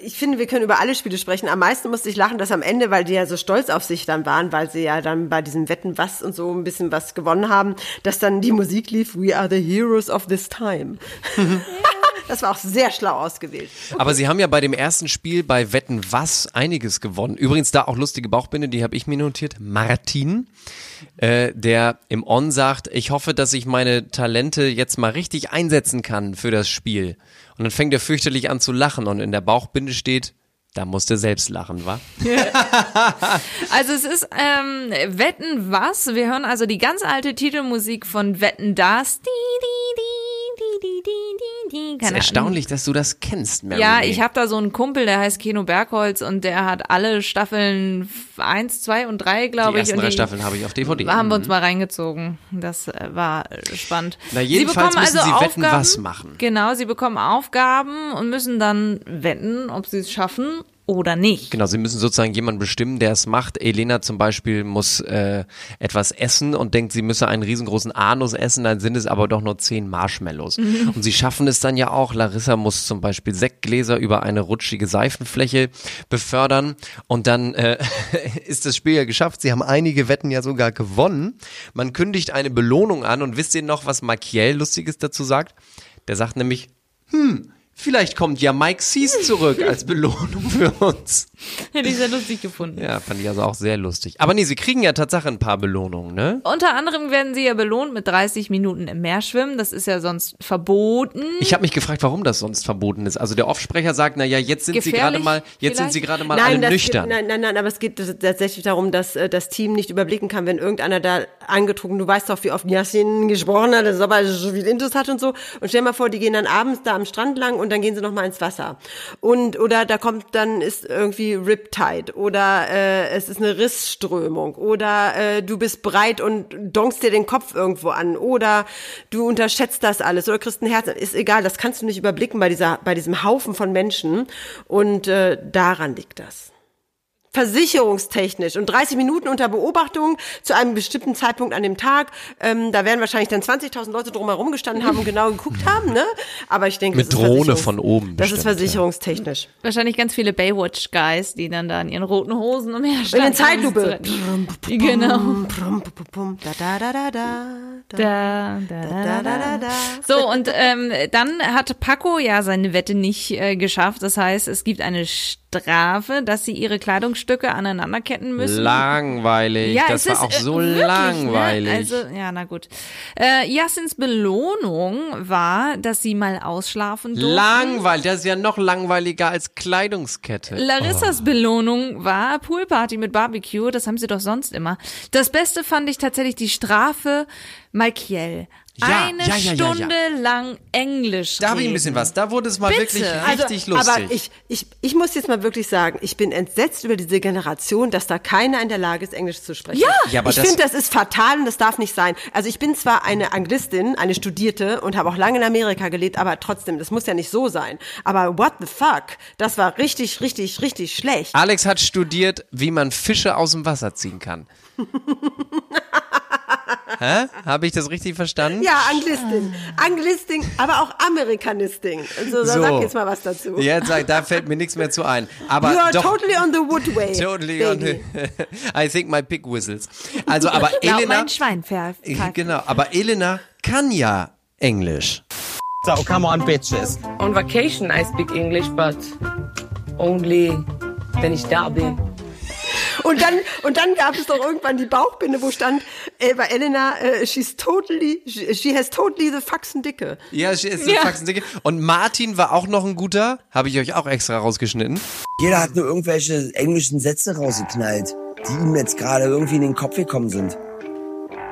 E: Ich finde, wir können über alle Spiele sprechen. Am meisten musste ich lachen, dass am Ende, weil die ja so stolz auf sich dann waren, weil sie ja dann bei diesem Wetten was und so ein bisschen was gewonnen haben, dass dann die Musik lief, We are the heroes of this time. das war auch sehr schlau ausgewählt.
F: Aber sie haben ja bei dem ersten Spiel bei Wetten was einiges gewonnen. Übrigens da auch lustige Bauchbinde, die habe ich mir notiert. Martin, äh, der im On sagt, ich hoffe, dass ich meine Talente jetzt mal richtig einsetzen kann für das Spiel. Und dann fängt er fürchterlich an zu lachen und in der Bauchbinde steht, da musste selbst lachen, wa?
C: Also es ist ähm, Wetten was? Wir hören also die ganz alte Titelmusik von Wetten das. Die, die, die, die, die, die, die.
F: ist erstaunlich, dass du das kennst, Mary.
C: Ja, ich habe da so einen Kumpel, der heißt Keno Bergholz und der hat alle Staffeln 1, 2 und 3, glaube
F: Die
C: ich.
F: ersten
C: und
F: drei Staffeln habe ich auf DVD.
C: Haben wir
F: Mhm.
C: uns mal reingezogen. Das äh, war äh, spannend.
F: Na, jedenfalls
C: sie bekommen
F: müssen
C: also
F: sie Wetten,
C: Aufgaben,
F: was machen.
C: Genau, sie bekommen Aufgaben und müssen dann wetten, ob sie es schaffen oder nicht.
F: Genau, sie müssen sozusagen jemanden bestimmen, der es macht. Elena zum Beispiel muss äh, etwas essen und denkt, sie müsse einen riesengroßen Anus essen, dann sind es aber doch nur zehn Marshmallows.
C: Mhm.
F: Und sie schaffen es dann ja auch. Larissa muss zum Beispiel Sektgläser über eine rutschige Seifenfläche befördern und dann äh, ist das Spiel ja geschafft. Sie haben einige Wetten ja sogar gewonnen. Man kündigt eine Belohnung an und wisst ihr noch, was Maciel Lustiges dazu sagt? Der sagt nämlich, hm, vielleicht kommt ja Mike Sees zurück als Belohnung für uns.
C: Hätte ich sehr lustig gefunden.
F: Ja, fand ich also auch sehr lustig. Aber nee, sie kriegen ja tatsächlich ein paar Belohnungen, ne?
C: Unter anderem werden sie ja belohnt mit 30 Minuten im Meer schwimmen. Das ist ja sonst verboten.
F: Ich habe mich gefragt, warum das sonst verboten ist. Also der Offsprecher sagt, na ja, jetzt sind sie gerade
C: Gefährlich
F: mal, jetzt sind sie gerade mal alle
E: das
F: nüchtern.
E: Geht, nein, nein, nein, aber es geht tatsächlich darum, dass äh, das Team nicht überblicken kann, wenn irgendeiner da angetrunken, du weißt doch, wie oft Yasin gesprochen hat, dass er aber so viel Intus hat und so. Und stell dir mal vor, die gehen dann abends da am Strand lang und dann gehen sie noch mal ins Wasser. Und, oder da kommt, dann ist irgendwie Riptide oder äh, es ist eine Rissströmung oder äh, du bist breit und donkst dir den Kopf irgendwo an oder du unterschätzt das alles oder kriegst ein Herz. Ist egal, das kannst du nicht überblicken bei dieser, bei diesem Haufen von Menschen und äh, daran liegt das versicherungstechnisch und 30 Minuten unter Beobachtung zu einem bestimmten Zeitpunkt an dem Tag. Ähm, da werden wahrscheinlich dann 20.000 Leute drumherum gestanden haben und genau geguckt haben, ne? Aber ich denke,
F: Mit
E: das ist
F: Drohne von oben
E: Das ist
F: bestimmt, ja.
E: versicherungstechnisch.
C: Wahrscheinlich ganz viele Baywatch-Guys, die dann da in ihren roten Hosen umherstanden.
E: In der Zeitlupe.
C: Genau. So, und ähm, dann hat Paco ja seine Wette nicht äh, geschafft. Das heißt, es gibt eine Strafe, dass sie ihre Kleidungsstücke aneinanderketten müssen.
F: Langweilig.
C: Ja,
F: das
C: es
F: war
C: ist,
F: auch
C: äh,
F: so
C: wirklich,
F: langweilig.
C: Ne? Also, ja, na gut. Äh, Yassins Belohnung war, dass sie mal ausschlafen durften.
F: Langweilig. Das ist ja noch langweiliger als Kleidungskette.
C: Larissas Belohnung war Poolparty mit Barbecue. Das haben sie doch sonst immer. Das Beste fand ich tatsächlich die Strafe Michael,
F: Ja,
C: eine
F: ja, ja, ja, ja.
C: Stunde lang Englisch
F: Da habe ich ein bisschen was. Da wurde es mal
C: Bitte.
F: wirklich
C: Also,
F: richtig lustig.
E: Aber ich, ich, ich muss jetzt mal wirklich sagen, ich bin entsetzt über diese Generation, dass da keiner in der Lage ist, Englisch zu sprechen.
C: Ja!
F: Ja, aber
E: ich
F: das-
E: finde, das ist fatal und das darf nicht sein. Also ich bin zwar eine Anglistin, eine Studierte und habe auch lange in Amerika gelebt, aber trotzdem, das muss ja nicht so sein. Aber what the fuck? Das war richtig, richtig, richtig schlecht.
F: Alex hat studiert, wie man Fische aus dem Wasser ziehen kann. Hä? Habe ich das richtig verstanden?
E: Ja, Anglistin. Anglistin, aber auch Amerikanistin. Also da
F: So.
E: sag jetzt mal was dazu.
F: Jetzt sag, da fällt mir nichts mehr zu ein. Aber
E: you are
F: doch,
E: totally on the wood way.
F: Totally on
E: baby.
F: the, I think my pig whistles. Also, aber
C: Ja,
F: Elena,
C: mein Schwein pfeift.
F: genau, aber Elena kann ja Englisch.
I: So, come on, bitches.
D: On vacation I speak English, but only wenn ich da bin.
E: Und dann, und dann gab es doch irgendwann die Bauchbinde, wo stand, äh, bei Elena, äh, she's totally, she she has totally the faxen Dicke.
F: Ja, sie ist
C: Ja.
F: Faxendicke. Und Martin war auch noch ein guter. Habe ich euch auch extra rausgeschnitten.
G: Jeder hat nur irgendwelche englischen Sätze rausgeknallt, die ihm jetzt gerade irgendwie in den Kopf gekommen sind.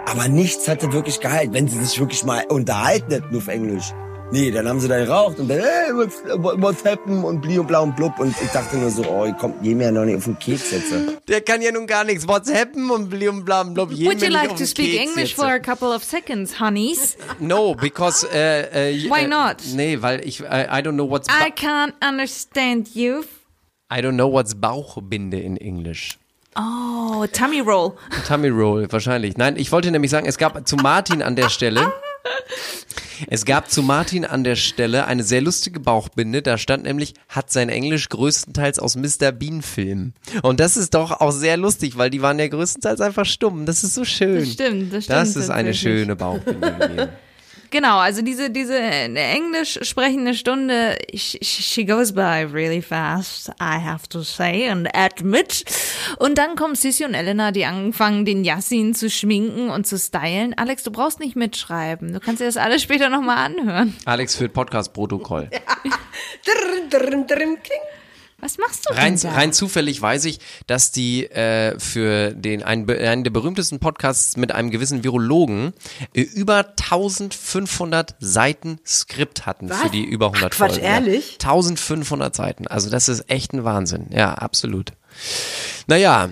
G: Aber nichts hatte wirklich gehalten, wenn sie sich wirklich mal unterhalten hätten auf Englisch. Nee, dann haben sie da geraucht und dann, hey, what's, what's happened und bli und blau und blub. Und ich dachte nur so, oh, ihr kommt jedem ja noch nicht auf den Keks jetzt.
F: Der kann ja nun gar nichts. What's happen und blim blam blub. jedem
C: Would you
F: ich
C: like to speak
F: Keks
C: English
F: jetzt.
C: for a couple of seconds, honeys?
F: No, because äh, äh,
C: Why
F: äh,
C: not?
F: Nee, weil ich I, I don't know what's
C: I can't understand you.
F: I don't know what's Bauchbinde in Englisch.
C: Oh, tummy roll.
F: Tummy Roll, wahrscheinlich. Nein, ich wollte nämlich sagen, es gab zu Martin an der Stelle, es gab zu Martin an der Stelle eine sehr lustige Bauchbinde. Da stand nämlich, hat sein Englisch größtenteils aus Mr. Bean Filmen. Und das ist doch auch sehr lustig, weil die waren ja größtenteils einfach stumm. Das ist so schön.
C: Das stimmt, das stimmt
F: Das ist eine schöne Bauchbinde gewesen.
C: Genau, also diese, diese äh, englisch sprechende Stunde, she, she goes by really fast, I have to say and admit. Und dann kommen Sissy und Elena, die anfangen, den Yassin zu schminken und zu stylen. Alex, du brauchst nicht mitschreiben. Du kannst dir das alles später nochmal anhören.
F: Alex führt Podcast-Protokoll.
E: Kling.
C: Was machst du
F: Rein,
C: denn da?
F: rein zufällig weiß ich, dass die äh, für den einen, einen der berühmtesten Podcasts mit einem gewissen Virologen äh, über 1500 Seiten Skript hatten für
E: Was?
F: die über 100
E: Ach, Quatsch,
F: Folgen.
E: ehrlich?
F: Ja. 1500 Seiten. Also das ist echt ein Wahnsinn. Ja, absolut. Naja,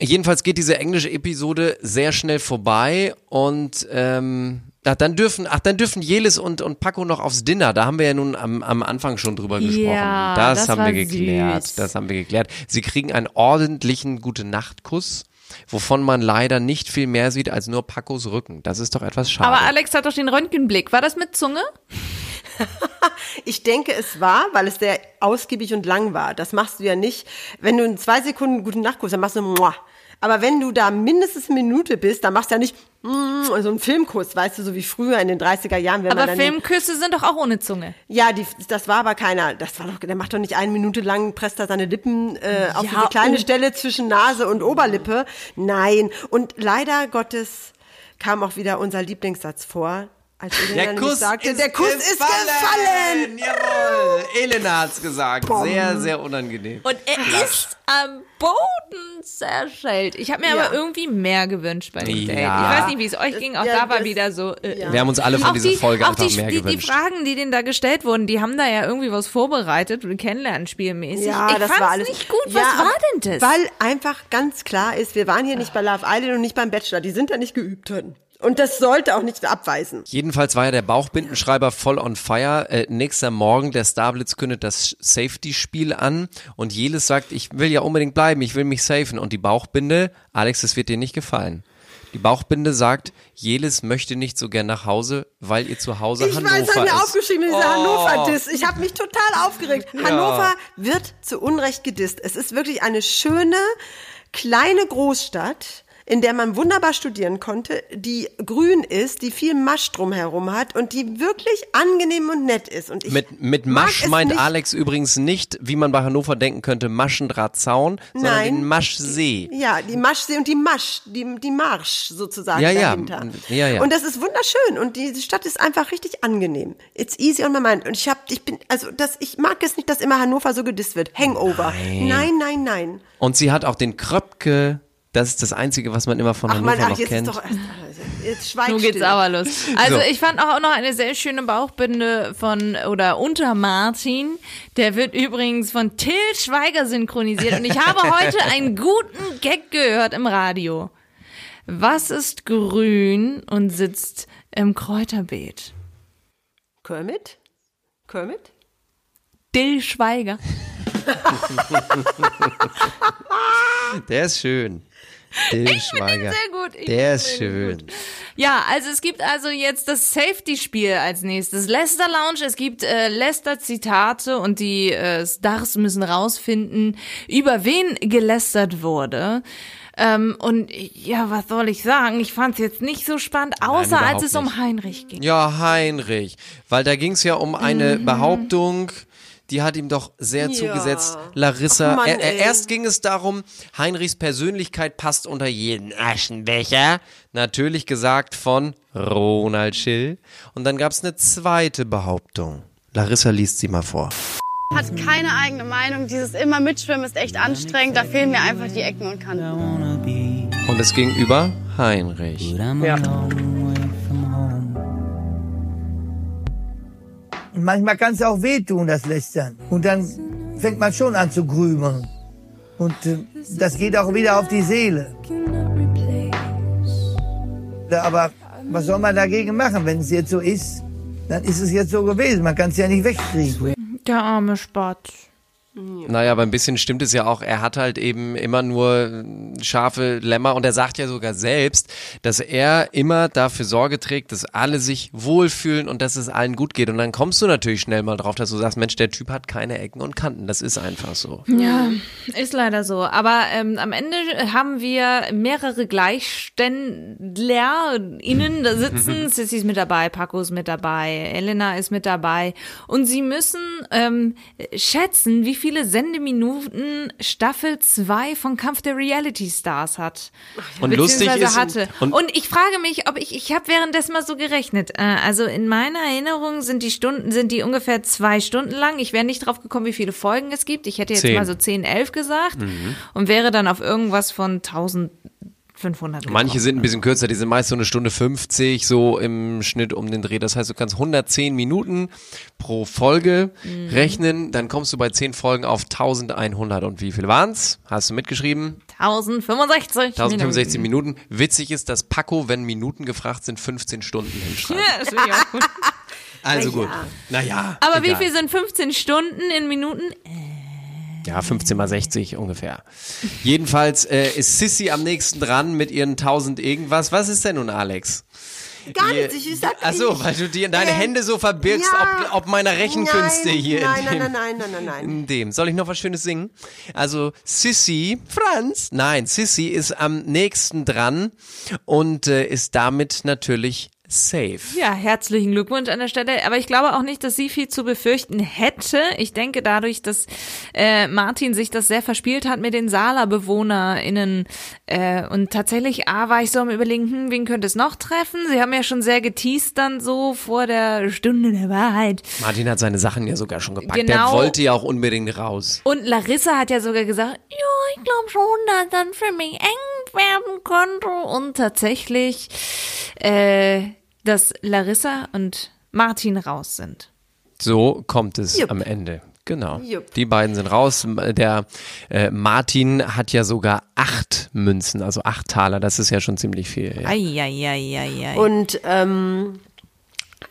F: jedenfalls geht diese englische Episode sehr schnell vorbei und ähm, ach, dann dürfen, ach, dann dürfen Jelis und, und Paco noch aufs Dinner. Da haben wir ja nun am, am Anfang schon drüber gesprochen.
C: Ja,
F: das,
C: das
F: haben
C: war
F: wir geklärt.
C: süß.
F: Das haben wir geklärt. Sie kriegen einen ordentlichen Gute-Nacht-Kuss, wovon man leider nicht viel mehr sieht als nur Pacos Rücken. Das ist doch etwas schade.
C: Aber Alex hat doch den Röntgenblick. War das mit Zunge?
E: Ich denke, es war, weil es sehr ausgiebig und lang war. Das machst du ja nicht. Wenn du in zwei Sekunden guten Nacht guckst, dann machst du Muah. Aber wenn du da mindestens eine Minute bist, dann machst du ja nicht so einen Filmkuss, weißt du, so wie früher in den 30er Jahren. Wenn
C: Aber
E: man dann
C: Filmküsse sind doch auch ohne Zunge.
E: Ja, die, das war aber keiner. Das war doch, der macht doch nicht eine Minute lang, presst da seine Lippen äh, auf
C: Ja,
E: diese kleine
C: und-
E: Stelle zwischen Nase und Oberlippe. Nein. Und leider Gottes kam auch wieder unser Lieblingssatz vor. Als Elena
F: der Kuss,
E: sagte,
F: ist,
E: der Kuss ist gefallen.
F: Jawohl. Elena hat's gesagt. Sehr, sehr unangenehm.
C: Und er ist am Boden zerschellt. Ich habe mir
E: Ja.
C: aber irgendwie mehr gewünscht bei dem
F: Ja.
C: Date. Ich weiß nicht, wie es euch ging. Auch
E: Ja,
C: da war
E: das-
C: wieder so. Äh.
F: Wir haben uns alle von
C: Auch
F: dieser
C: die,
F: Folge
C: auch
F: einfach
C: die,
F: mehr
C: die, die
F: gewünscht.
C: Fragen, die denen da gestellt wurden, die haben da ja irgendwie was vorbereitet, Kennenlernspielmäßig.
E: Ja,
C: ich
E: das
C: fand's
E: war alles
C: nicht gut.
E: Ja,
C: was war denn das?
E: Weil einfach ganz klar ist, wir waren hier nicht bei Love Island und nicht beim Bachelor. Die sind da nicht geübt drin. Und das sollte auch nicht abweisen.
F: Jedenfalls war ja der Bauchbindenschreiber voll on fire. Äh, nächster Morgen, der Starblitz kündet das Safety-Spiel an und Jelis sagt, ich will ja unbedingt bleiben, ich will mich safen. Und die Bauchbinde, Alex, das wird dir nicht gefallen. Die Bauchbinde sagt, Jelis möchte nicht so gern nach Hause, weil ihr zu Hause
E: Ich
F: Hannover
E: weiß, hat mir aufgeschrieben, dieser
F: Oh.
E: Hannover-Diss. Ich habe mich total aufgeregt. Hannover wird zu Unrecht gedisst. Es ist wirklich eine schöne, kleine Großstadt, in der man wunderbar studieren konnte, die grün ist, die viel Masch drumherum hat und die wirklich angenehm und nett ist. Und ich
F: Mit, mit Masch meint
E: nicht-
F: Alex übrigens nicht, wie man bei Hannover denken könnte, Maschendrahtzaun, sondern
E: Nein.
F: den Maschsee.
E: Ja, die Maschsee und die Masch, die, die Marsch sozusagen
F: Ja, ja.
E: dahinter.
F: Ja, ja.
E: Und das ist wunderschön und die Stadt ist einfach richtig angenehm. It's easy on my mind. Und ich hab, ich bin, also das, ich mag es nicht, dass immer Hannover so gedisst wird. Hangover.
F: Nein.
E: Nein, nein, nein.
F: Und sie hat auch den Kröpke, das ist das Einzige, was man immer von
E: Ach
F: Hannover
E: man, ach,
F: noch
E: jetzt
F: kennt.
E: ist doch Jetzt schweigt
C: Nun geht's
E: still.
C: aber los. Also
F: So.
C: ich fand auch noch eine sehr schöne Bauchbinde von oder unter Martin. Der wird übrigens von Till Schweiger synchronisiert und ich habe heute einen guten Gag gehört im Radio. Was ist grün und sitzt im Kräuterbeet?
E: Kermit? Kermit?
C: Till Schweiger.
F: Der ist schön. Till Schweiger.
C: sehr gut. Ich
F: Der ist schön.
C: Ja, also es gibt also jetzt das Safety-Spiel als nächstes. Leicester Lounge, es gibt äh, Leicester-Zitate und die äh, Stars müssen rausfinden, über wen gelästert wurde. Ähm, und ja, was soll ich sagen? Ich fand es jetzt nicht so spannend, außer als
F: überhaupt
C: es um
F: nicht.
C: Heinrich ging.
F: Ja, Heinrich. Weil da ging es ja um eine
C: Mhm.
F: Behauptung, die hat ihm doch sehr
E: Ja.
F: zugesetzt. Larissa,
E: Ach Mann,
F: er, er, erst ging es darum, Heinrichs Persönlichkeit passt unter jeden Aschenbecher. Natürlich gesagt von Ronald Schill. Und dann gab es eine zweite Behauptung. Larissa liest sie mal vor.
M: Hat keine eigene Meinung. Dieses immer mitschwimmen ist echt anstrengend. Da fehlen mir einfach die Ecken und Kanten.
F: Und es ging über Heinrich.
D: Ja.
L: Und manchmal kann es auch wehtun, das Lästern. Und dann fängt man schon an zu grübeln. Und äh, das geht auch wieder auf die Seele. Aber was soll man dagegen machen? Wenn es jetzt so ist, dann ist es jetzt so gewesen. Man kann es ja nicht wegkriegen.
C: Der arme Spatz.
F: Naja, aber ein bisschen stimmt es ja auch. Er hat halt eben immer nur äh, scharfe Lämmer und er sagt ja sogar selbst, dass er immer dafür Sorge trägt, dass alle sich wohlfühlen und dass es allen gut geht. Und dann kommst du natürlich schnell mal drauf, dass du sagst, Mensch, der Typ hat keine Ecken und Kanten. Das ist einfach so.
C: Ja, ist leider so. Aber ähm, am Ende haben wir mehrere GleichständlerInnen da sitzen. Sissy ist mit dabei, Paco ist mit dabei, Elena ist mit dabei. Und sie müssen ähm, schätzen, wie viele Sendeminuten Staffel 2 von Kampf der Reality Stars hat.
F: Und lustig ist-
C: hatte.
F: und-
C: Und, ich frage mich, ob ich, ich habe währenddessen mal so gerechnet. Äh, also in meiner Erinnerung sind die Stunden, sind die ungefähr zwei Stunden lang. Ich wäre nicht drauf gekommen, wie viele Folgen es gibt. Ich hätte jetzt
F: Zehn.
C: mal so 10, 11 gesagt
F: Mhm.
C: und wäre dann auf irgendwas von 1500.
F: Manche sind ein bisschen kürzer, die sind meist so eine Stunde 50, so im Schnitt um den Dreh. Das heißt, du kannst 110 Minuten pro Folge
C: Mhm.
F: rechnen, dann kommst du bei 10 Folgen auf 1100. Und wie viel waren's? Hast du mitgeschrieben?
C: 1065.
F: 1065 Minuten. Witzig ist, dass Paco, wenn Minuten gefragt sind, 15 Stunden hinschreibt.
C: Ja, das finde ich auch gut.
F: Also
C: Na
F: gut.
C: ja.
F: Naja.
C: Aber wie
F: egal.
C: viel sind 15 Stunden in Minuten?
F: Ja, 15 mal 60 ungefähr. Jedenfalls äh, ist Sissy am nächsten dran mit ihren 1000 irgendwas. Was ist denn nun, Alex?
E: Gar nichts, ich sag
F: Ach so, weil du dir deine
E: Äh,
F: Hände so verbirgst, ob, ob meiner Rechenkünste hier
E: Nein,
F: in
E: nein,
F: dem,
E: nein, nein, nein, nein, nein.
F: in dem. Soll ich noch was Schönes singen? Also Sissy, Franz, nein, Sissy ist am nächsten dran und äh, ist damit natürlich safe.
C: Ja, herzlichen Glückwunsch an der Stelle. Aber ich glaube auch nicht, dass sie viel zu befürchten hätte. Ich denke dadurch, dass äh, Martin sich das sehr verspielt hat mit den Sala-BewohnerInnen. Äh, und tatsächlich, A, war ich so am überlegen, hm, wen könnte es noch treffen? Sie haben ja schon sehr geteased dann so vor der Stunde der Wahrheit.
F: Martin hat seine Sachen ja sogar schon gepackt. Der
C: Genau.
F: wollte ja auch unbedingt raus.
C: Und Larissa hat ja sogar gesagt, ja, ich glaube schon, dass dann für mich eng werden könnte. Und tatsächlich, äh, dass Larissa und Martin raus sind.
F: So kommt es
C: Jupp.
F: am Ende. Genau.
C: Jupp.
F: Die beiden sind raus. Der äh, Martin hat ja sogar acht Münzen, also acht Taler. Das ist ja schon ziemlich viel. Ja.
C: Eieieiei.
E: Und, ähm,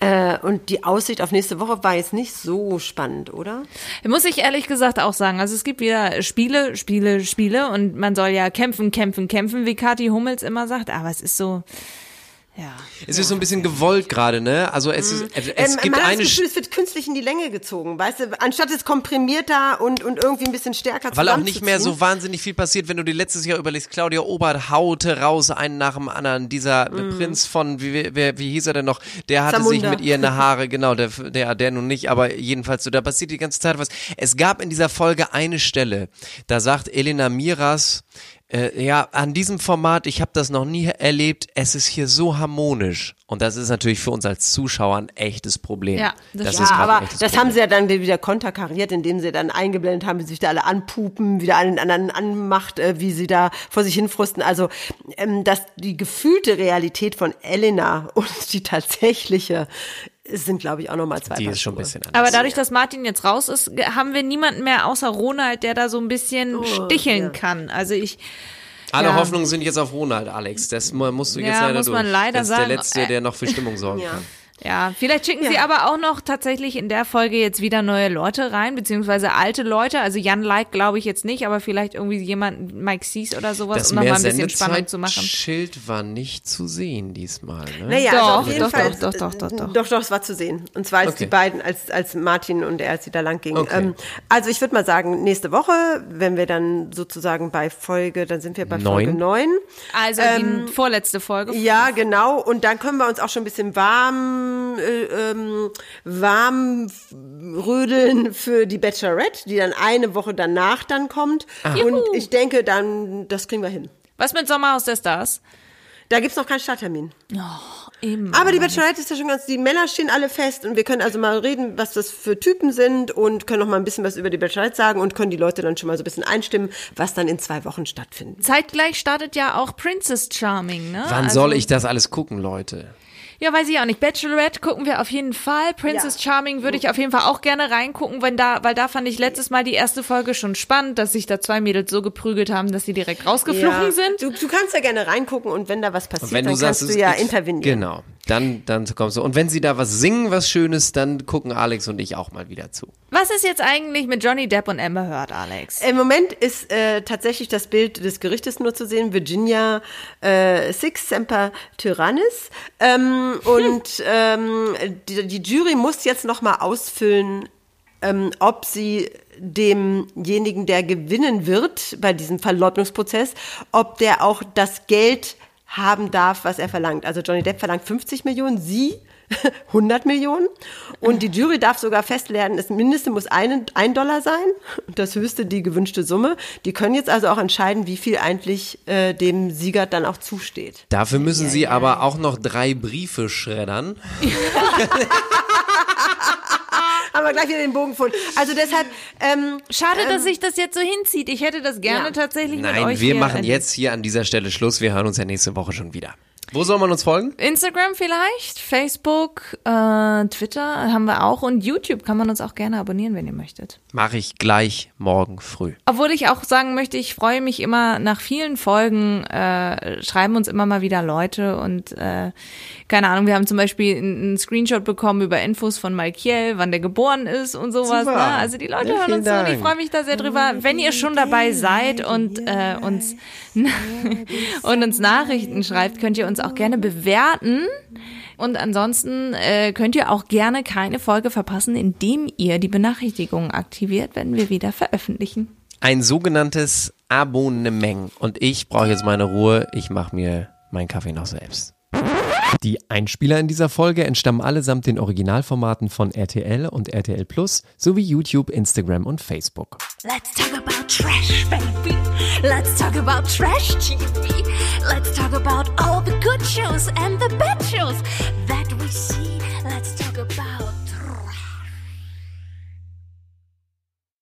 E: äh, und die Aussicht auf nächste Woche war jetzt nicht so spannend, oder?
C: Muss ich ehrlich gesagt auch sagen. Also es gibt wieder Spiele, Spiele, Spiele und man soll ja kämpfen, kämpfen, kämpfen, wie Kathi Hummels immer sagt. Aber es ist so, ja.
F: Es ist so ein bisschen gewollt gerade, ne? Also es, ist, es, es
E: Ähm,
F: gibt
E: man hat
F: eine
E: das Gefühl, es wird künstlich in die Länge gezogen, weißt du, anstatt es komprimierter und, und irgendwie ein bisschen stärker
F: Weil auch nicht mehr so wahnsinnig viel passiert, wenn du dir letztes Jahr überlegst, Claudia Obert haute raus einen nach dem anderen. Dieser
E: Mhm.
F: Prinz von, wie, wie, wie hieß er denn noch? Der hatte
E: Zamunda.
F: sich mit ihr eine Haare, genau, der, der, der nun nicht, aber jedenfalls so, da passiert die ganze Zeit was. Es gab in dieser Folge eine Stelle, da sagt Elena Miras, Äh, ja, an diesem Format, ich habe das noch nie erlebt, es ist hier so harmonisch. Und das ist natürlich für uns als Zuschauer ein echtes Problem.
C: Ja, das
F: das
E: ja, aber das
F: Problem.
E: haben sie ja dann wieder konterkariert, indem sie dann eingeblendet haben, wie sich da alle anpupen, wieder einen anderen anmacht, äh, wie sie da vor sich hinfrusten. Also, ähm, dass die gefühlte Realität von Elena und die tatsächliche sind, glaube ich, auch nochmal zwei
F: Die
E: Paar
F: ist schon ein bisschen anders.
C: Aber dadurch, dass Martin jetzt raus ist, haben wir niemanden mehr außer Ronald, der da so ein bisschen sticheln kann. Also ich.
F: Alle
C: ja.
F: Hoffnungen sind jetzt auf Ronald, Alex. Das mu- musst du jetzt
C: Ja,
F: leider
C: muss
F: durch.
C: man leider
F: das ist
C: sagen.
F: der Letzte, der noch für Stimmung sorgen kann.
C: Ja, vielleicht schicken sie aber auch noch tatsächlich in der Folge jetzt wieder neue Leute rein, beziehungsweise alte Leute. Also Jan Like glaube ich jetzt nicht, aber vielleicht irgendwie jemand, Mike Sees oder sowas,
F: Das
C: um nochmal ein bisschen Spannung zu machen.
F: Schild war nicht zu sehen diesmal. Ne?
E: Naja,
C: Doch,
E: also auf jeden
C: doch,
E: Fall.
C: doch, doch, doch, doch, doch.
E: Doch, doch, es war zu sehen. Und zwar als
F: Okay.
E: die beiden, als, als Martin und er, als sie da lang gingen.
F: Okay.
E: Ähm, also ich würde mal sagen, nächste Woche, wenn wir dann sozusagen bei Folge, dann sind wir bei
F: Neun.
E: Folge 9.
C: Also
E: Ähm,
C: die vorletzte Folge.
E: Ja, genau. Und dann können wir uns auch schon ein bisschen warm, äh, ähm, warm rödeln für die Bachelorette, die dann eine Woche danach dann kommt. Und ich denke dann, das kriegen wir hin.
C: Was mit Sommerhaus der Stars?
E: Da gibt's noch keinen Starttermin.
C: Eben.
E: Aber die Bachelorette ist ja schon ganz, die Männer stehen alle fest und wir können also mal reden, was das für Typen sind und können noch mal ein bisschen was über die Bachelorette sagen und können die Leute dann schon mal so ein bisschen einstimmen, was dann in zwei Wochen stattfindet.
C: Zeitgleich startet ja auch Princess Charming, ne?
F: Wann
C: also,
F: soll ich das alles gucken, Leute?
C: Ja, weiß ich auch nicht. Bachelorette gucken wir auf jeden Fall. Princess Charming würde ich auf jeden Fall auch gerne reingucken, wenn da, weil da fand ich letztes Mal die erste Folge schon spannend, dass sich da zwei Mädels so geprügelt haben, dass sie direkt rausgeflogen
E: Ja.
C: sind.
E: Du, du kannst ja gerne reingucken und wenn da was passiert, dann
F: du sagst,
E: kannst du ja intervenieren.
F: Genau, dann, dann kommst du. Und wenn sie da was singen, was Schönes, dann gucken Alex und ich auch mal wieder zu.
C: Was ist jetzt eigentlich mit Johnny Depp und Amber Heard, Alex?
E: Im Moment ist äh, tatsächlich das Bild des Gerichtes nur zu sehen, Virginia äh, Six Semper Tyrannis. Ähm, und ähm, die, die Jury muss jetzt noch mal ausfüllen, ähm, ob sie demjenigen, der gewinnen wird bei diesem Verleugnungsprozess, ob der auch das Geld haben darf, was er verlangt. Also Johnny Depp verlangt 50 Millionen, sie 100 Millionen. Und die Jury darf sogar festlegen, das Mindeste muss ein, ein Dollar sein und das Höchste die gewünschte Summe. Die können jetzt also auch entscheiden, wie viel eigentlich äh, dem Sieger dann auch zusteht.
F: Dafür müssen sie aber auch noch drei Briefe schreddern.
E: Haben wir gleich wieder den Bogen gefunden. Also deshalb, ähm,
C: Schade, dass sich das jetzt so hinzieht. Ich hätte das gerne
E: Ja.
C: tatsächlich mit
F: Nein,
C: euch
F: wir
C: hier
F: machen jetzt hier an dieser Stelle Schluss. Wir hören uns ja nächste Woche schon wieder. Wo soll man uns folgen?
C: Instagram vielleicht, Facebook, äh, Twitter haben wir auch und YouTube kann man uns auch gerne abonnieren, wenn ihr möchtet.
F: Mache ich gleich morgen früh.
C: Obwohl ich auch sagen möchte, ich freue mich immer nach vielen Folgen, äh, schreiben uns immer mal wieder Leute und äh, keine Ahnung, wir haben zum Beispiel einen Screenshot bekommen über Infos von Malkiel, wann der geboren ist und sowas.
F: Super.
C: Ne? Also die Leute
F: Ja,
C: hören uns so und ich
F: Dank.
C: freue mich da sehr drüber. Wenn ihr schon dabei seid und äh, uns und uns Nachrichten schreibt, könnt ihr uns auch gerne bewerten. Und ansonsten äh, könnt ihr auch gerne keine Folge verpassen, indem ihr die Benachrichtigungen aktiviert, wenn wir wieder veröffentlichen.
F: Ein sogenanntes Abonnement. Und ich brauche jetzt meine Ruhe. Ich mache mir meinen Kaffee noch selbst. Die Einspieler in dieser Folge entstammen allesamt den Originalformaten von RTL und RTL Plus sowie YouTube, Instagram und Facebook.
B: Let's talk about trash, baby. Let's talk about trash TV. Let's talk about all the good shows and the bad shows.